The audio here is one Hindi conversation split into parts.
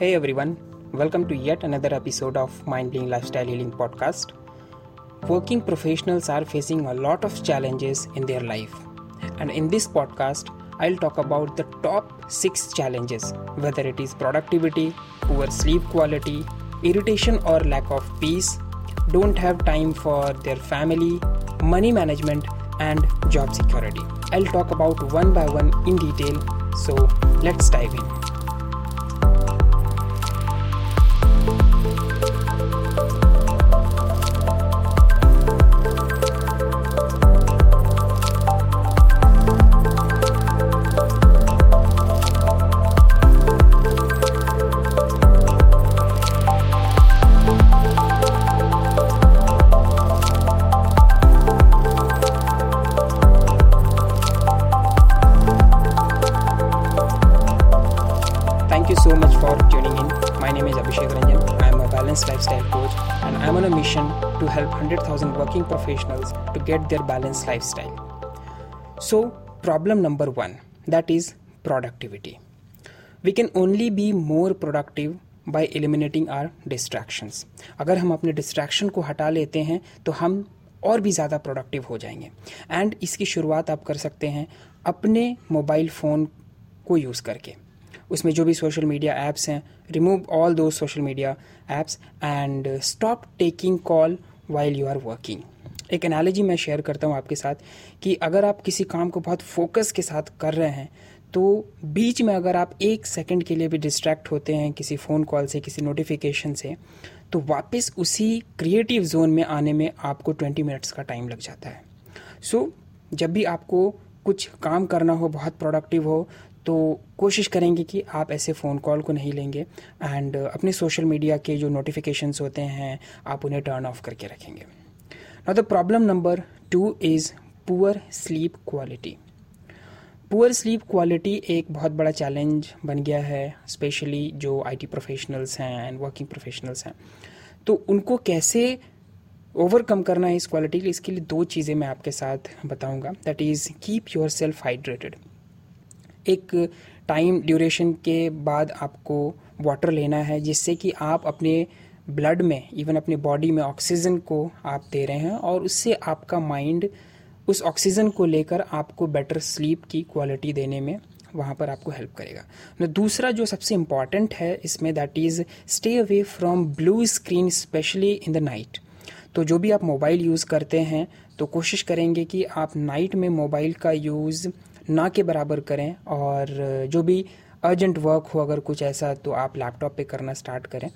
Hey everyone, welcome to yet another episode of Mind Blowing Lifestyle Healing Podcast. Working professionals are facing a lot of challenges in their life, and in this podcast, I'll talk about the top 6 challenges whether it is productivity, poor sleep quality, irritation or lack of peace, don't have time for their family, money management, and job security. I'll talk about one by one in detail, so let's dive in. For tuning in. My name is Abhishek Ranjan. I am a balanced lifestyle coach and I am on a mission to help 100,000 working professionals to get their balanced lifestyle. So, problem number one that is productivity. We can only be more productive by eliminating our distractions. अगर हम अपने डिस्ट्रैक्शन को हटा लेते हैं तो हम और भी ज़्यादा प्रोडक्टिव हो जाएँगे एंड इसकी शुरुआत आप कर सकते हैं अपने मोबाइल फ़ोन को यूज़ करके उसमें जो भी सोशल मीडिया ऐप्स हैं रिमूव ऑल दो social media apps and stop taking call while you are working एक एनालॉजी मैं शेयर करता हूँ आपके साथ कि अगर आप किसी काम को बहुत फोकस के साथ कर रहे हैं तो बीच में अगर आप एक सेकंड के लिए भी डिस्ट्रैक्ट होते हैं किसी फ़ोन कॉल से किसी नोटिफिकेशन से तो वापस उसी क्रिएटिव जोन में आने में आपको ट्वेंटी मिनट्स का टाइम लग जाता है। सो so, जब भी आपको कुछ काम करना हो बहुत प्रोडक्टिव हो तो कोशिश करेंगे कि आप ऐसे फ़ोन कॉल को नहीं लेंगे एंड अपने सोशल मीडिया के जो नोटिफिकेशंस होते हैं, आप उन्हें टर्न ऑफ़ करके रखेंगे। Now the problem number two is poor sleep quality poor sleep quality एक बहुत बड़ा चैलेंज बन गया है स्पेशली जो आईटी प्रोफेशनल्स हैं एंड वर्किंग प्रोफेशनल्स हैं। तो उनको कैसे ओवरकम करना है इस क्वालिटी इसके लिए दो चीज़ें मैं आपके साथ बताऊँगा। That is keep yourself hydrated एक टाइम ड्यूरेशन के बाद आपको वाटर लेना है, जिससे कि आप अपने ब्लड में इवन अपने बॉडी में ऑक्सीजन को आप दे रहे हैं और उससे आपका माइंड उस ऑक्सीजन को लेकर आपको बेटर स्लीप की क्वालिटी देने में वहाँ पर आपको हेल्प करेगा। दूसरा जो सबसे इंपॉर्टेंट है इसमें that is stay away from blue screen specially in the night तो जो भी आप मोबाइल यूज़ करते हैं तो कोशिश करेंगे कि आप नाइट में मोबाइल का यूज़ ना के बराबर करें और जो भी अर्जेंट वर्क हो अगर कुछ ऐसा तो आप लैपटॉप पे करना स्टार्ट करें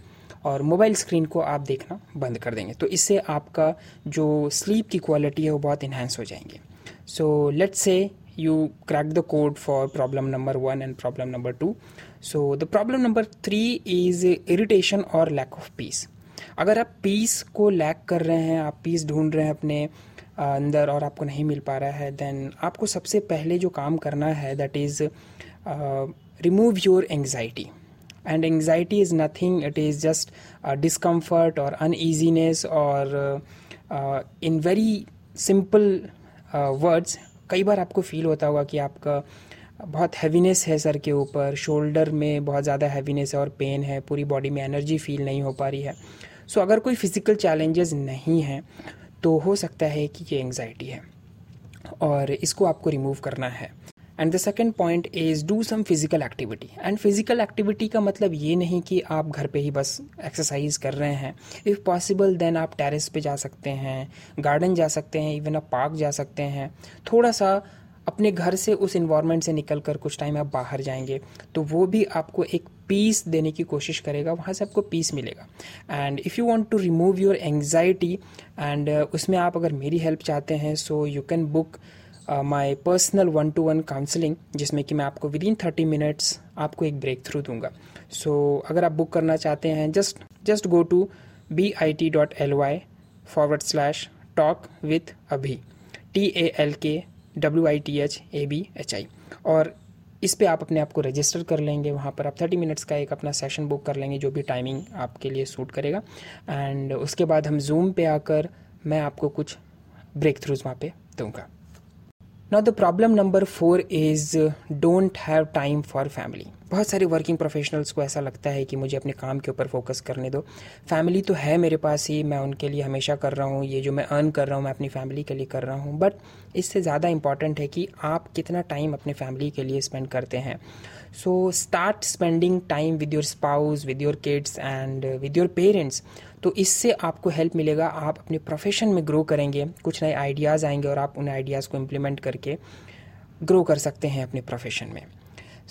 और मोबाइल स्क्रीन को आप देखना बंद कर देंगे। तो इससे आपका जो स्लीप की क्वालिटी है वो बहुत इन्हेंस हो जाएँगे। So let's see you crack the code for problem number one and problem number two. So, the problem number three is irritation or lack of peace. अगर आप पीस को लैक कर रहे हैं, आप पीस ढूंढ रहे हैं अपने अंदर और आपको नहीं मिल पा रहा है देन आपको सबसे पहले जो काम करना है that is remove your anxiety and anxiety is nothing it is just discomfort और अनईजीनेस और इन वेरी सिंपल वर्ड्स कई बार आपको फील होता होगा कि आपका बहुत हैवीनेस है सर के ऊपर शोल्डर में बहुत ज़्यादा हैवीनेस है और पेन है पूरी बॉडी में एनर्जी फील नहीं हो पा रही है। सो so, अगर कोई फ़िज़िकल चैलेंजेस नहीं हैं तो हो सकता है कि ये एंग्जाइटी है और इसको आपको रिमूव करना है। And the second point is do some physical activity and physical activity का मतलब ये नहीं कि आप घर पे ही बस एक्सरसाइज कर रहे हैं। इफ़ पॉसिबल देन आप टेरेस पे जा सकते हैं गार्डन जा सकते हैं इवन आप पार्क जा सकते हैं। थोड़ा सा अपने घर से उस इन्वायरमेंट से निकल कर कुछ टाइम आप बाहर जाएँगे तो वो भी आपको एक पीस देने की कोशिश करेगा वहाँ से आपको पीस मिलेगा। And if you want to remove your anxiety and उसमें आप अगर मेरी हेल्प चाहते हैं so you can book my personal one to one counselling जिसमें कि मैं आपको विद इन थर्टी मिनट्स आपको एक ब्रेक थ्रू दूँगा। सो so, अगर आप बुक करना चाहते हैं just just go to B I T dot L Y forward slash talk with Abhi T A L K W I T H A B H I और इस पर आप अपने आप को रजिस्टर कर लेंगे, वहाँ पर आप थर्टी मिनट्स का एक अपना सेशन बुक कर लेंगे, जो भी टाइमिंग आपके लिए सूट करेगा एंड उसके बाद हम जूम पे आकर मैं आपको कुछ ब्रेक थ्रूज वहाँ पर दूँगा now the problem number four is don't have time for family. बहुत सारे वर्किंग प्रोफेशनल्स को ऐसा लगता है कि मुझे अपने काम के ऊपर फोकस करने दो। फैमिली तो है मेरे पास ही, मैं उनके लिए हमेशा कर रहा हूँ, ये जो मैं अर्न कर रहा हूँ, मैं अपनी फैमिली के लिए कर रहा हूँ। बट इससे ज़्यादा इंपॉर्टेंट है कि आप कितना टाइम अपने फैमिली के लिए स्पेंड करते हैं। So start spending time with your spouse with your kids and with your parents तो इससे आपको हेल्प मिलेगा, आप अपने प्रोफेशन में ग्रो करेंगे, कुछ नए आइडियाज़ आएँगे और आप उन आइडियाज़ को इम्प्लीमेंट करके ग्रो कर सकते हैं अपने प्रोफेशन में।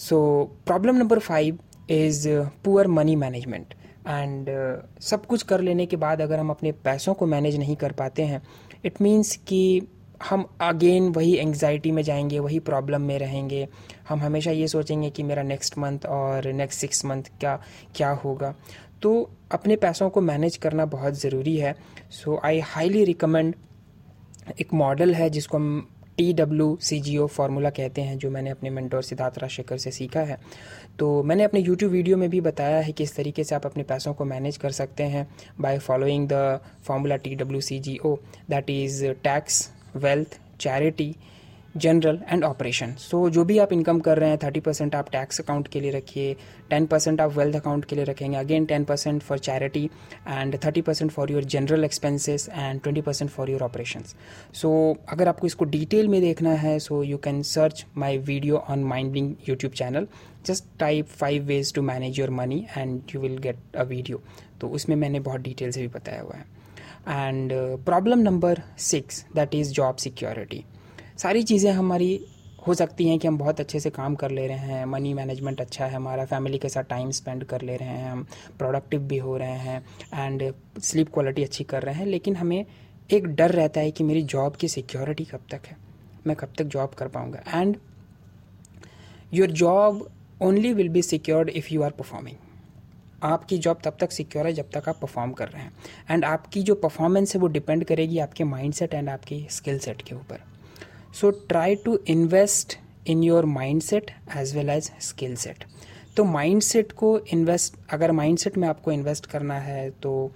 So problem number five is poor money management and सब कुछ कर लेने के बाद अगर हम अपने पैसों को मैनेज नहीं कर पाते हैं इट मीन्स कि हम अगेन वही एंग्जाइटी में जाएँगे, वही प्रॉब्लम में रहेंगे। हम हमेशा ये सोचेंगे कि मेरा नेक्स्ट मंथ और नेक्स्ट सिक्स मंथ क्या क्या होगा। तो अपने पैसों को मैनेज करना बहुत ज़रूरी है। सो आई हाईली रिकमेंड एक मॉडल है जिसको हम T W C G O formula कहते हैं, जो मैंने अपने मेंटोर सिद्धार्थ राजशेखर से सीखा है। तो मैंने अपने यूट्यूब वीडियो में भी बताया है कि इस तरीके से आप अपने पैसों को मैनेज कर सकते हैं by following the formula T W C G O that is tax wealth charity general and operation so जो भी आप इनकम कर रहे हैं थर्टी परसेंट आप टैक्स अकाउंट के लिए रखिए टेन परसेंट आप वेल्थ अकाउंट के लिए रखेंगे again ten percent for charity and thirty percent for your general expenses and twenty percent for your operation so अगर आपको इसको डिटेल में देखना है so you can search my video on minding YouTube channel just type five ways to manage your money and you will get a video तो उसमें मैंने बहुत डिटेल से भी बताया हुआ है। And problem number six that is job security सारी चीज़ें हमारी हो सकती हैं कि हम बहुत अच्छे से काम कर ले रहे हैं मनी मैनेजमेंट अच्छा है हमारा फैमिली के साथ टाइम स्पेंड कर ले रहे हैं हम प्रोडक्टिव भी हो रहे हैं एंड स्लीप क्वालिटी अच्छी कर रहे हैं, लेकिन हमें एक डर रहता है कि मेरी जॉब की सिक्योरिटी कब तक है, मैं कब तक जॉब कर पाऊँगा and your job only will be secured if you are performing आपकी जॉब तब तक सिक्योर है जब तक आप परफॉर्म कर रहे हैं एंड आपकी जो परफॉर्मेंस है वो डिपेंड करेगी आपके माइंड सेट एंड आपकी स्किल सेट के ऊपर। So try to invest in your mind set as well as skill set तो माइंड सेट को इन्वेस्ट अगर माइंड सेट में आपको इन्वेस्ट करना है तो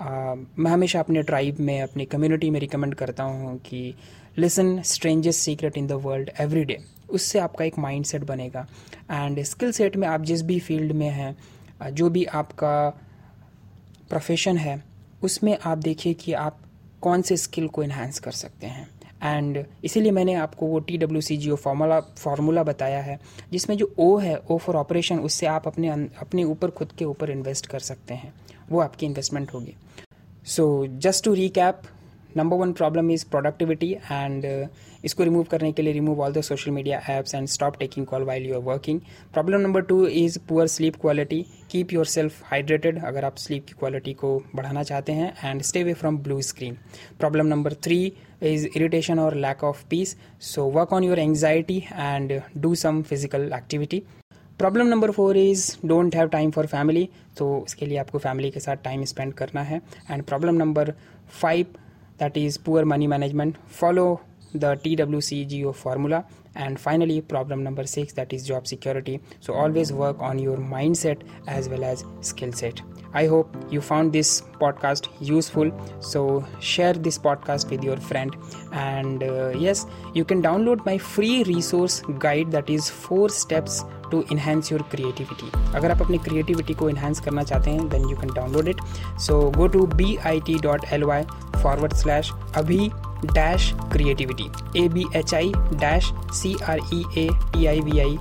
आ, मैं हमेशा अपने ट्राइब में अपनी कम्युनिटी में रिकमेंड करता हूँ कि listen strangest secret in the world every day उससे आपका एक माइंड सेट बनेगा। एंड स्किल सेट में आप जिस भी फ़ील्ड में हैं जो भी आपका प्रोफेशन है उसमें आप देखिए कि आप कौन से स्किल को इन्हांस कर सकते हैं। एंड इसीलिए मैंने आपको वो T W C G O formula formula बताया है, जिसमें जो ओ है ओ फॉर ऑपरेशन उससे आप अपने अपने ऊपर, खुद के ऊपर इन्वेस्ट कर सकते हैं। वो आपकी इन्वेस्टमेंट होगी। So just to recap number one problem is productivity and इसको रिमूव करने के लिए remove all the social media apps and stop taking call while you are working problem number two is poor sleep quality keep your self hydrated अगर आप स्लीप की क्वालिटी को बढ़ाना चाहते हैं and stay away from blue screen problem number three is irritation और lack of peace so work on your anxiety and do some physical activity problem number four is don't have time for family तो इसके लिए आपको फैमिली के साथ टाइम स्पेंड करना है. And problem number five that is poor money management follow the twcgo formula and finally problem number 6 that is job security so always work on your mindset as well as skill set i hope you found this podcast useful so share this podcast with your friend and uh, yes you can download my free resource guide that is four steps to enhance your creativity अगर आप अपनी क्रिएटिविटी को इन्हेंस करना चाहते हैं then you can download it so go to B I T dot L Y forward slash Abhi dash creativity A B H I dash C R E A T I V I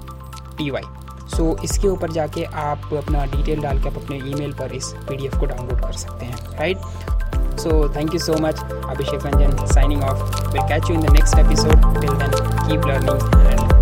T Y so इसके ऊपर जाके आप अपना डिटेल डाल के आप अपने ईमेल पर इस पीडीएफ को डाउनलोड कर सकते हैं right so thank you so much Abhishek Ranjan signing off will catch you in the next episode till then keep learning and